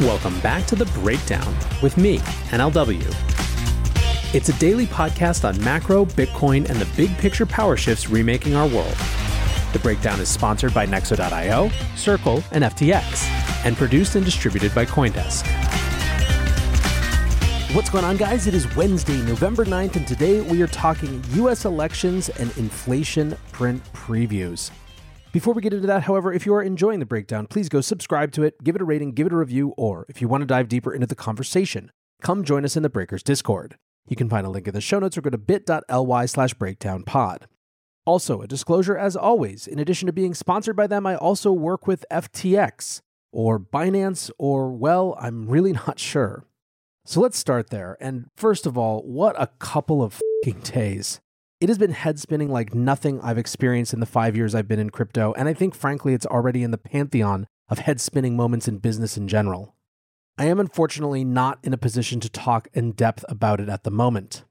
Welcome back to The Breakdown with me, NLW. It's a daily podcast on macro, Bitcoin, and the big picture power shifts remaking our world. The Breakdown is sponsored by Nexo.io, Circle, and FTX, and produced and distributed by Coindesk. What's going on, guys? It is Wednesday, November 9th, and today we are talking US elections and inflation print previews. Before we get into that, however, if you are enjoying the breakdown, please go subscribe to it, give it a rating, give it a review, or if you want to dive deeper into the conversation, come join us in the Breakers Discord. You can find a link in the show notes or go to bit.ly slash breakdownpod. Also, a disclosure as always, in addition to being sponsored by them, I also work with FTX or Binance or, well, I'm really not sure. So let's start there. And first of all, what a couple of days. It has been head spinning like nothing I've experienced in the five years I've been in crypto, and I think frankly it's already in the pantheon of head spinning moments in business in general. I am unfortunately not in a position to talk in depth about it at the moment.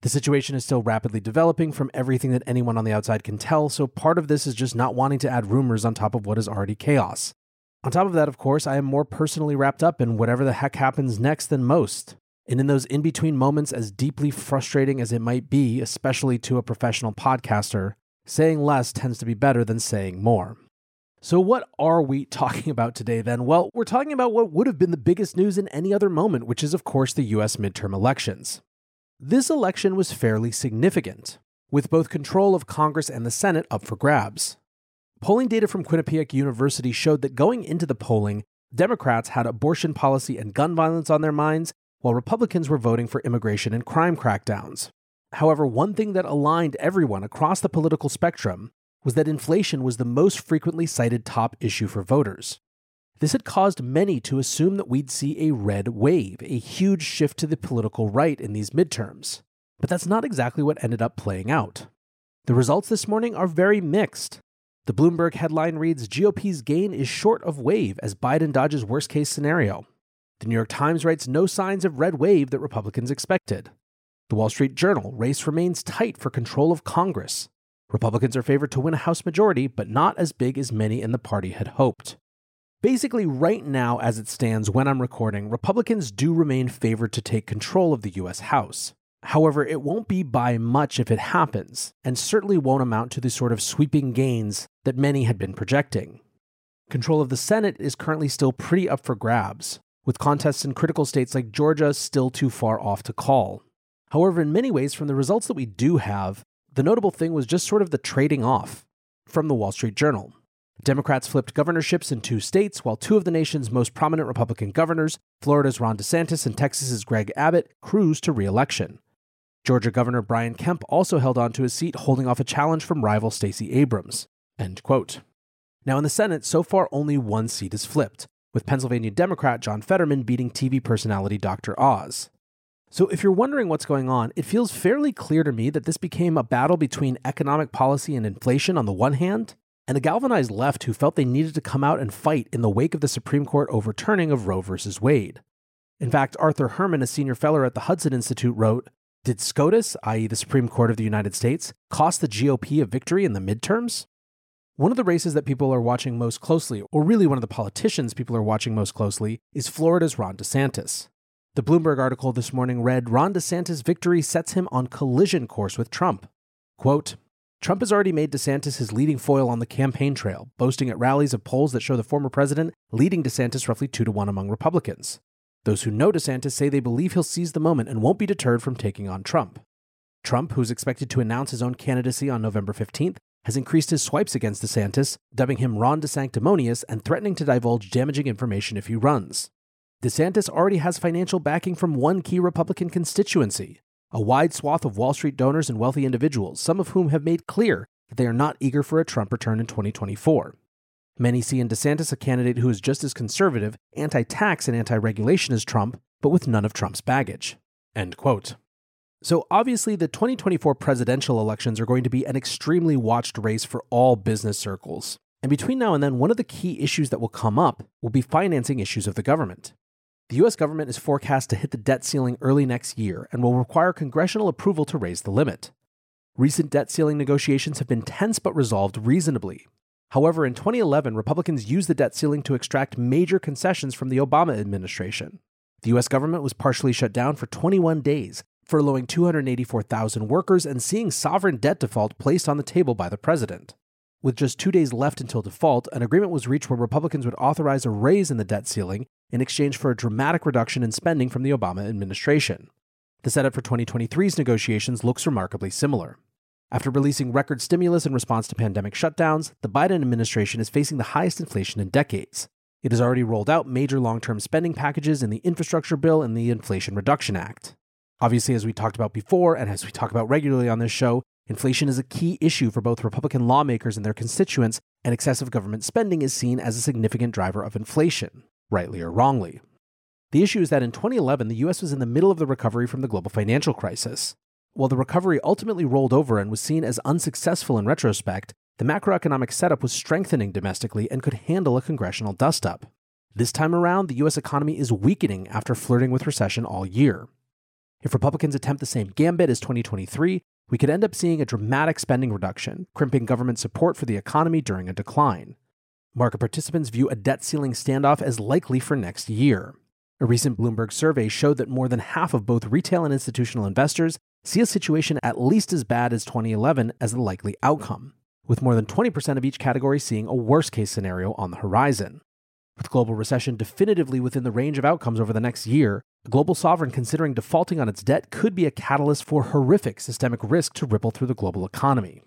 The situation is still rapidly developing from everything that anyone on the outside can tell, so part of this is just not wanting to add rumors on top of what is already chaos. On top of that, of course, I am more personally wrapped up in whatever the heck happens next than most. And in those in between moments, as deeply frustrating as it might be, especially to a professional podcaster, saying less tends to be better than saying more. So, what are we talking about today then? Well, we're talking about what would have been the biggest news in any other moment, which is, of course, the US midterm elections. This election was fairly significant, with both control of Congress and the Senate up for grabs. Polling data from Quinnipiac University showed that going into the polling, Democrats had abortion policy and gun violence on their minds, while Republicans were voting for immigration and crime crackdowns. However, one thing that aligned everyone across the political spectrum was that inflation was the most frequently cited top issue for voters. This had caused many to assume that we'd see a red wave, a huge shift to the political right in these midterms. But that's not exactly what ended up playing out. The results this morning are very mixed. The Bloomberg headline reads GOP's gain is short of wave as Biden dodges worst case scenario. The New York Times writes no signs of red wave that Republicans expected. The Wall Street Journal race remains tight for control of Congress. Republicans are favored to win a House majority, but not as big as many in the party had hoped. Basically, right now, as it stands when I'm recording, Republicans do remain favored to take control of the U.S. House. However, it won't be by much if it happens, and certainly won't amount to the sort of sweeping gains that many had been projecting. Control of the Senate is currently still pretty up for grabs with contests in critical states like Georgia still too far off to call. However, in many ways, from the results that we do have, the notable thing was just sort of the trading off from the Wall Street Journal. Democrats flipped governorships in two states, while two of the nation's most prominent Republican governors, Florida's Ron DeSantis and Texas's Greg Abbott, cruised to re election. Georgia Governor Brian Kemp also held on to his seat, holding off a challenge from rival Stacey Abrams. Now, in the Senate, so far only one seat is flipped with Pennsylvania Democrat John Fetterman beating TV personality Dr. Oz. So, if you're wondering what's going on, it feels fairly clear to me that this became a battle between economic policy and inflation on the one hand, and a galvanized left who felt they needed to come out and fight in the wake of the Supreme Court overturning of Roe v. Wade. In fact, Arthur Herman, a senior fellow at the Hudson Institute, wrote Did SCOTUS, i.e., the Supreme Court of the United States, cost the GOP a victory in the midterms? One of the races that people are watching most closely, or really one of the politicians people are watching most closely, is Florida's Ron DeSantis. The Bloomberg article this morning read Ron DeSantis' victory sets him on collision course with Trump. Quote, Trump has already made DeSantis his leading foil on the campaign trail, boasting at rallies of polls that show the former president leading DeSantis roughly 2 to 1 among Republicans. Those who know DeSantis say they believe he'll seize the moment and won't be deterred from taking on Trump. Trump, who's expected to announce his own candidacy on November 15th, has increased his swipes against DeSantis, dubbing him Ron DeSanctimonious and threatening to divulge damaging information if he runs. DeSantis already has financial backing from one key Republican constituency, a wide swath of Wall Street donors and wealthy individuals, some of whom have made clear that they are not eager for a Trump return in 2024. Many see in DeSantis a candidate who is just as conservative, anti tax, and anti regulation as Trump, but with none of Trump's baggage. End quote. So, obviously, the 2024 presidential elections are going to be an extremely watched race for all business circles. And between now and then, one of the key issues that will come up will be financing issues of the government. The US government is forecast to hit the debt ceiling early next year and will require congressional approval to raise the limit. Recent debt ceiling negotiations have been tense but resolved reasonably. However, in 2011, Republicans used the debt ceiling to extract major concessions from the Obama administration. The US government was partially shut down for 21 days, furloughing 284,000 workers and seeing sovereign debt default placed on the table by the president. With just two days left until default, an agreement was reached where Republicans would authorize a raise in the debt ceiling in exchange for a dramatic reduction in spending from the Obama administration. The setup for 2023's negotiations looks remarkably similar. After releasing record stimulus in response to pandemic shutdowns, the Biden administration is facing the highest inflation in decades. It has already rolled out major long term spending packages in the Infrastructure Bill and the Inflation Reduction Act. Obviously, as we talked about before, and as we talk about regularly on this show, inflation is a key issue for both Republican lawmakers and their constituents, and excessive government spending is seen as a significant driver of inflation, rightly or wrongly. The issue is that in 2011, the US was in the middle of the recovery from the global financial crisis. While the recovery ultimately rolled over and was seen as unsuccessful in retrospect, the macroeconomic setup was strengthening domestically and could handle a congressional dustup. This time around, the US economy is weakening after flirting with recession all year. If Republicans attempt the same gambit as 2023, we could end up seeing a dramatic spending reduction, crimping government support for the economy during a decline. Market participants view a debt ceiling standoff as likely for next year. A recent Bloomberg survey showed that more than half of both retail and institutional investors see a situation at least as bad as 2011 as the likely outcome, with more than 20% of each category seeing a worst case scenario on the horizon. With global recession definitively within the range of outcomes over the next year, a global sovereign considering defaulting on its debt could be a catalyst for horrific systemic risk to ripple through the global economy.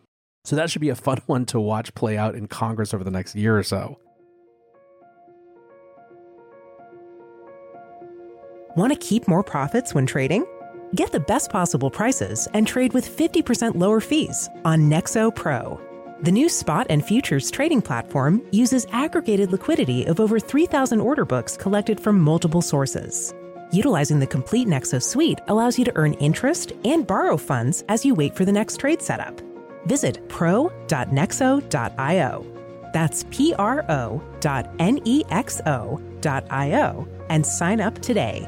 So that should be a fun one to watch play out in Congress over the next year or so. Want to keep more profits when trading? Get the best possible prices and trade with 50% lower fees on Nexo Pro. The new spot and futures trading platform uses aggregated liquidity of over 3,000 order books collected from multiple sources Utilizing the complete Nexo suite allows you to earn interest and borrow funds as you wait for the next trade setup. Visit pro.nexo.io. That's P R O dot N E X O dot I O and sign up today.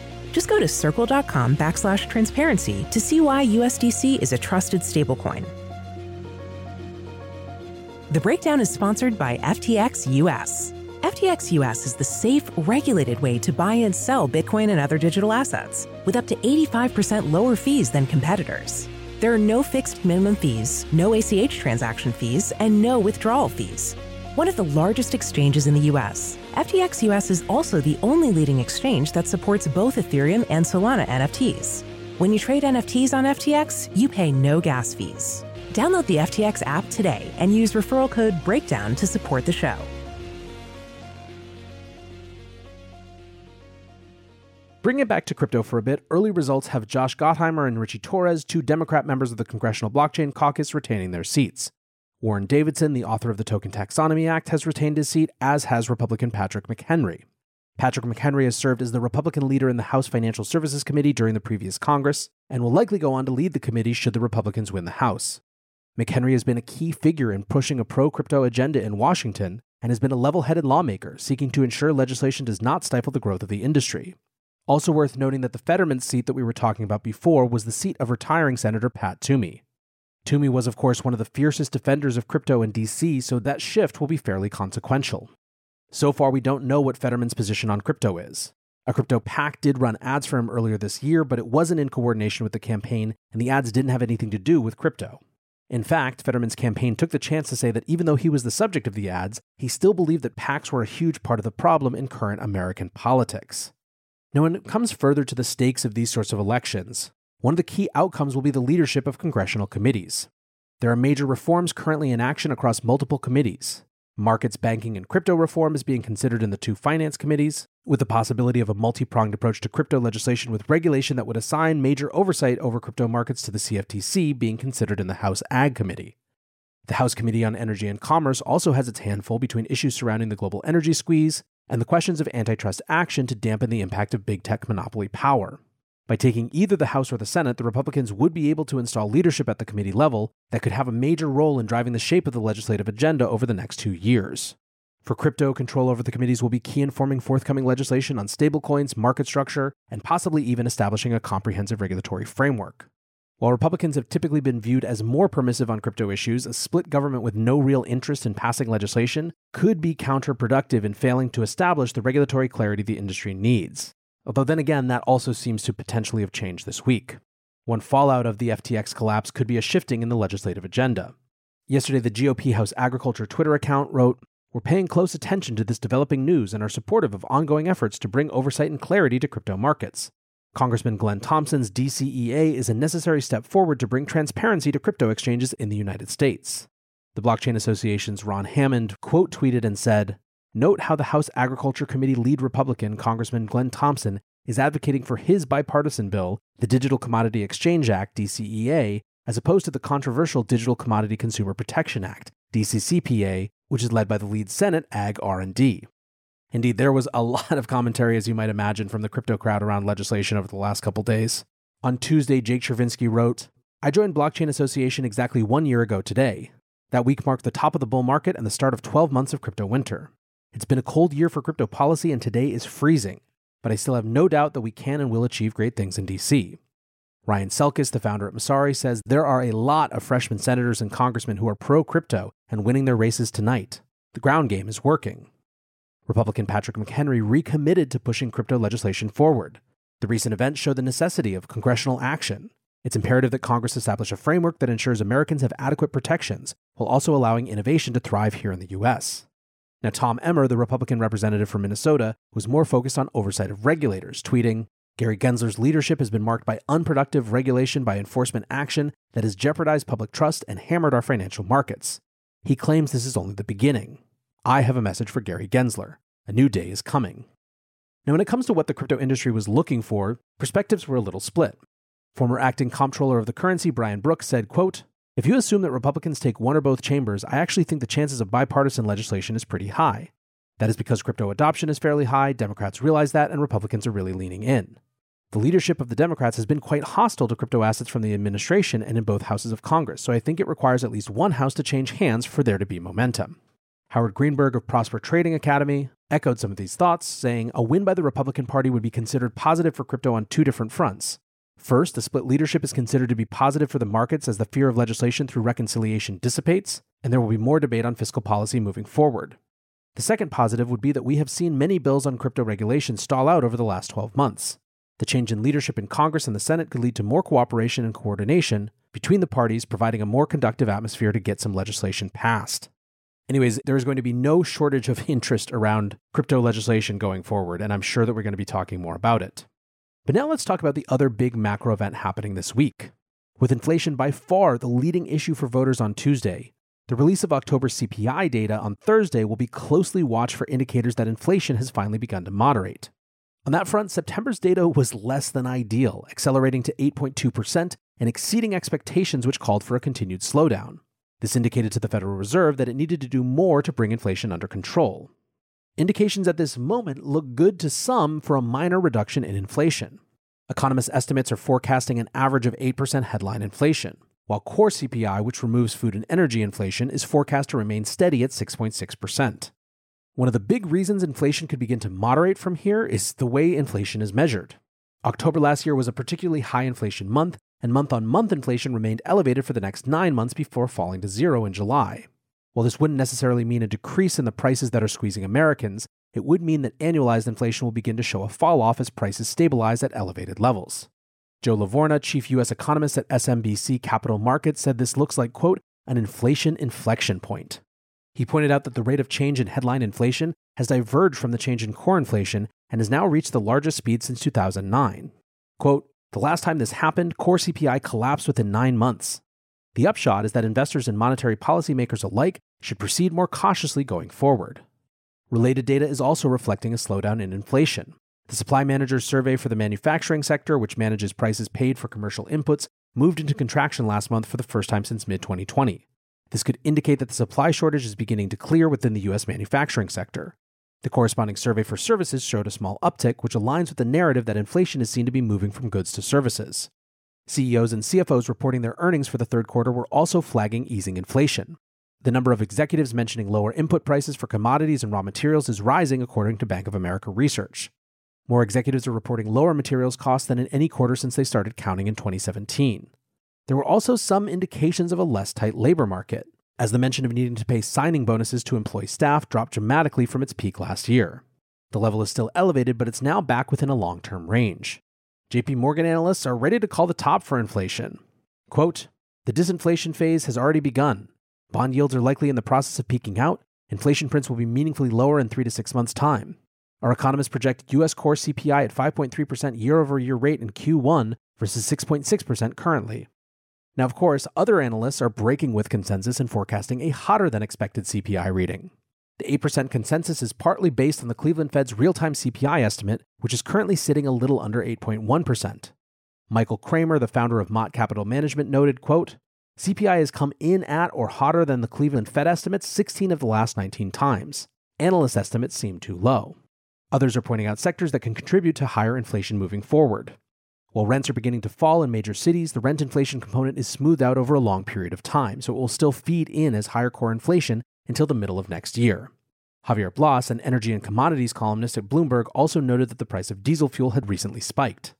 Just go to circle.com backslash transparency to see why USDC is a trusted stablecoin. The breakdown is sponsored by FTX US. FTX US is the safe, regulated way to buy and sell Bitcoin and other digital assets, with up to 85% lower fees than competitors. There are no fixed minimum fees, no ACH transaction fees, and no withdrawal fees. One of the largest exchanges in the US, FTX US is also the only leading exchange that supports both Ethereum and Solana NFTs. When you trade NFTs on FTX, you pay no gas fees. Download the FTX app today and use referral code BREAKDOWN to support the show. Bringing it back to crypto for a bit, early results have Josh Gottheimer and Richie Torres, two Democrat members of the Congressional Blockchain Caucus, retaining their seats. Warren Davidson, the author of the Token Taxonomy Act, has retained his seat, as has Republican Patrick McHenry. Patrick McHenry has served as the Republican leader in the House Financial Services Committee during the previous Congress and will likely go on to lead the committee should the Republicans win the House. McHenry has been a key figure in pushing a pro crypto agenda in Washington and has been a level headed lawmaker seeking to ensure legislation does not stifle the growth of the industry. Also worth noting that the Fetterman seat that we were talking about before was the seat of retiring Senator Pat Toomey. Toomey was, of course, one of the fiercest defenders of crypto in DC, so that shift will be fairly consequential. So far, we don't know what Fetterman's position on crypto is. A crypto PAC did run ads for him earlier this year, but it wasn't in coordination with the campaign, and the ads didn't have anything to do with crypto. In fact, Fetterman's campaign took the chance to say that even though he was the subject of the ads, he still believed that PACs were a huge part of the problem in current American politics. Now, when it comes further to the stakes of these sorts of elections, one of the key outcomes will be the leadership of congressional committees. There are major reforms currently in action across multiple committees. Markets, banking, and crypto reform is being considered in the two finance committees, with the possibility of a multi pronged approach to crypto legislation with regulation that would assign major oversight over crypto markets to the CFTC being considered in the House Ag Committee. The House Committee on Energy and Commerce also has its handful between issues surrounding the global energy squeeze and the questions of antitrust action to dampen the impact of big tech monopoly power. By taking either the House or the Senate, the Republicans would be able to install leadership at the committee level that could have a major role in driving the shape of the legislative agenda over the next two years. For crypto, control over the committees will be key in forming forthcoming legislation on stablecoins, market structure, and possibly even establishing a comprehensive regulatory framework. While Republicans have typically been viewed as more permissive on crypto issues, a split government with no real interest in passing legislation could be counterproductive in failing to establish the regulatory clarity the industry needs. Although, then again, that also seems to potentially have changed this week. One fallout of the FTX collapse could be a shifting in the legislative agenda. Yesterday, the GOP House Agriculture Twitter account wrote, We're paying close attention to this developing news and are supportive of ongoing efforts to bring oversight and clarity to crypto markets. Congressman Glenn Thompson's DCEA is a necessary step forward to bring transparency to crypto exchanges in the United States. The Blockchain Association's Ron Hammond quote tweeted and said, Note how the House Agriculture Committee lead Republican, Congressman Glenn Thompson, is advocating for his bipartisan bill, the Digital Commodity Exchange Act, DCEA, as opposed to the controversial Digital Commodity Consumer Protection Act, DCCPA, which is led by the lead Senate Ag R&D. Indeed, there was a lot of commentary, as you might imagine, from the crypto crowd around legislation over the last couple days. On Tuesday, Jake Chervinsky wrote, I joined Blockchain Association exactly one year ago today. That week marked the top of the bull market and the start of 12 months of crypto winter. It's been a cold year for crypto policy, and today is freezing, but I still have no doubt that we can and will achieve great things in DC. Ryan Selkis, the founder at Messari, says there are a lot of freshman senators and congressmen who are pro crypto and winning their races tonight. The ground game is working. Republican Patrick McHenry recommitted to pushing crypto legislation forward. The recent events show the necessity of congressional action. It's imperative that Congress establish a framework that ensures Americans have adequate protections while also allowing innovation to thrive here in the U.S. Now, Tom Emmer, the Republican representative from Minnesota, was more focused on oversight of regulators, tweeting, Gary Gensler's leadership has been marked by unproductive regulation by enforcement action that has jeopardized public trust and hammered our financial markets. He claims this is only the beginning. I have a message for Gary Gensler. A new day is coming. Now, when it comes to what the crypto industry was looking for, perspectives were a little split. Former acting comptroller of the currency, Brian Brooks, said, quote, if you assume that Republicans take one or both chambers, I actually think the chances of bipartisan legislation is pretty high. That is because crypto adoption is fairly high, Democrats realize that, and Republicans are really leaning in. The leadership of the Democrats has been quite hostile to crypto assets from the administration and in both houses of Congress, so I think it requires at least one house to change hands for there to be momentum. Howard Greenberg of Prosper Trading Academy echoed some of these thoughts, saying a win by the Republican Party would be considered positive for crypto on two different fronts. First, the split leadership is considered to be positive for the markets as the fear of legislation through reconciliation dissipates, and there will be more debate on fiscal policy moving forward. The second positive would be that we have seen many bills on crypto regulation stall out over the last 12 months. The change in leadership in Congress and the Senate could lead to more cooperation and coordination between the parties, providing a more conductive atmosphere to get some legislation passed. Anyways, there is going to be no shortage of interest around crypto legislation going forward, and I'm sure that we're going to be talking more about it. But now let's talk about the other big macro event happening this week. With inflation by far the leading issue for voters on Tuesday, the release of October CPI data on Thursday will be closely watched for indicators that inflation has finally begun to moderate. On that front, September's data was less than ideal, accelerating to 8.2% and exceeding expectations, which called for a continued slowdown. This indicated to the Federal Reserve that it needed to do more to bring inflation under control. Indications at this moment look good to some for a minor reduction in inflation. Economist estimates are forecasting an average of 8% headline inflation, while core CPI, which removes food and energy inflation, is forecast to remain steady at 6.6%. One of the big reasons inflation could begin to moderate from here is the way inflation is measured. October last year was a particularly high inflation month, and month on month inflation remained elevated for the next nine months before falling to zero in July. While this wouldn't necessarily mean a decrease in the prices that are squeezing Americans, it would mean that annualized inflation will begin to show a fall off as prices stabilize at elevated levels. Joe Lavorgna, chief U.S. economist at SMBC Capital Markets, said this looks like, quote, an inflation inflection point. He pointed out that the rate of change in headline inflation has diverged from the change in core inflation and has now reached the largest speed since 2009. Quote, the last time this happened, core CPI collapsed within nine months. The upshot is that investors and monetary policymakers alike should proceed more cautiously going forward. Related data is also reflecting a slowdown in inflation. The Supply Manager's survey for the manufacturing sector, which manages prices paid for commercial inputs, moved into contraction last month for the first time since mid 2020. This could indicate that the supply shortage is beginning to clear within the U.S. manufacturing sector. The corresponding survey for services showed a small uptick, which aligns with the narrative that inflation is seen to be moving from goods to services. CEOs and CFOs reporting their earnings for the third quarter were also flagging easing inflation. The number of executives mentioning lower input prices for commodities and raw materials is rising, according to Bank of America research. More executives are reporting lower materials costs than in any quarter since they started counting in 2017. There were also some indications of a less tight labor market, as the mention of needing to pay signing bonuses to employ staff dropped dramatically from its peak last year. The level is still elevated, but it's now back within a long term range. JP Morgan analysts are ready to call the top for inflation. Quote, the disinflation phase has already begun. Bond yields are likely in the process of peaking out. Inflation prints will be meaningfully lower in three to six months' time. Our economists project U.S. core CPI at 5.3% year over year rate in Q1 versus 6.6% currently. Now, of course, other analysts are breaking with consensus and forecasting a hotter than expected CPI reading. The 8% consensus is partly based on the Cleveland Fed's real time CPI estimate, which is currently sitting a little under 8.1%. Michael Kramer, the founder of Mott Capital Management, noted, quote, CPI has come in at or hotter than the Cleveland Fed estimates 16 of the last 19 times. Analyst estimates seem too low. Others are pointing out sectors that can contribute to higher inflation moving forward. While rents are beginning to fall in major cities, the rent inflation component is smoothed out over a long period of time, so it will still feed in as higher core inflation until the middle of next year. Javier Blas, an energy and commodities columnist at Bloomberg, also noted that the price of diesel fuel had recently spiked.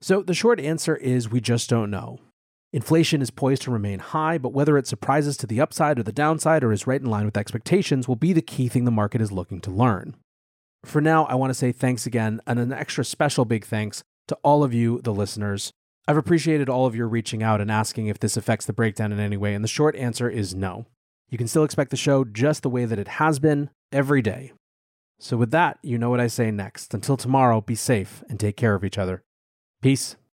So the short answer is we just don't know. Inflation is poised to remain high, but whether it surprises to the upside or the downside or is right in line with expectations will be the key thing the market is looking to learn. For now, I want to say thanks again and an extra special big thanks to all of you, the listeners. I've appreciated all of your reaching out and asking if this affects the breakdown in any way, and the short answer is no. You can still expect the show just the way that it has been every day. So, with that, you know what I say next. Until tomorrow, be safe and take care of each other. Peace.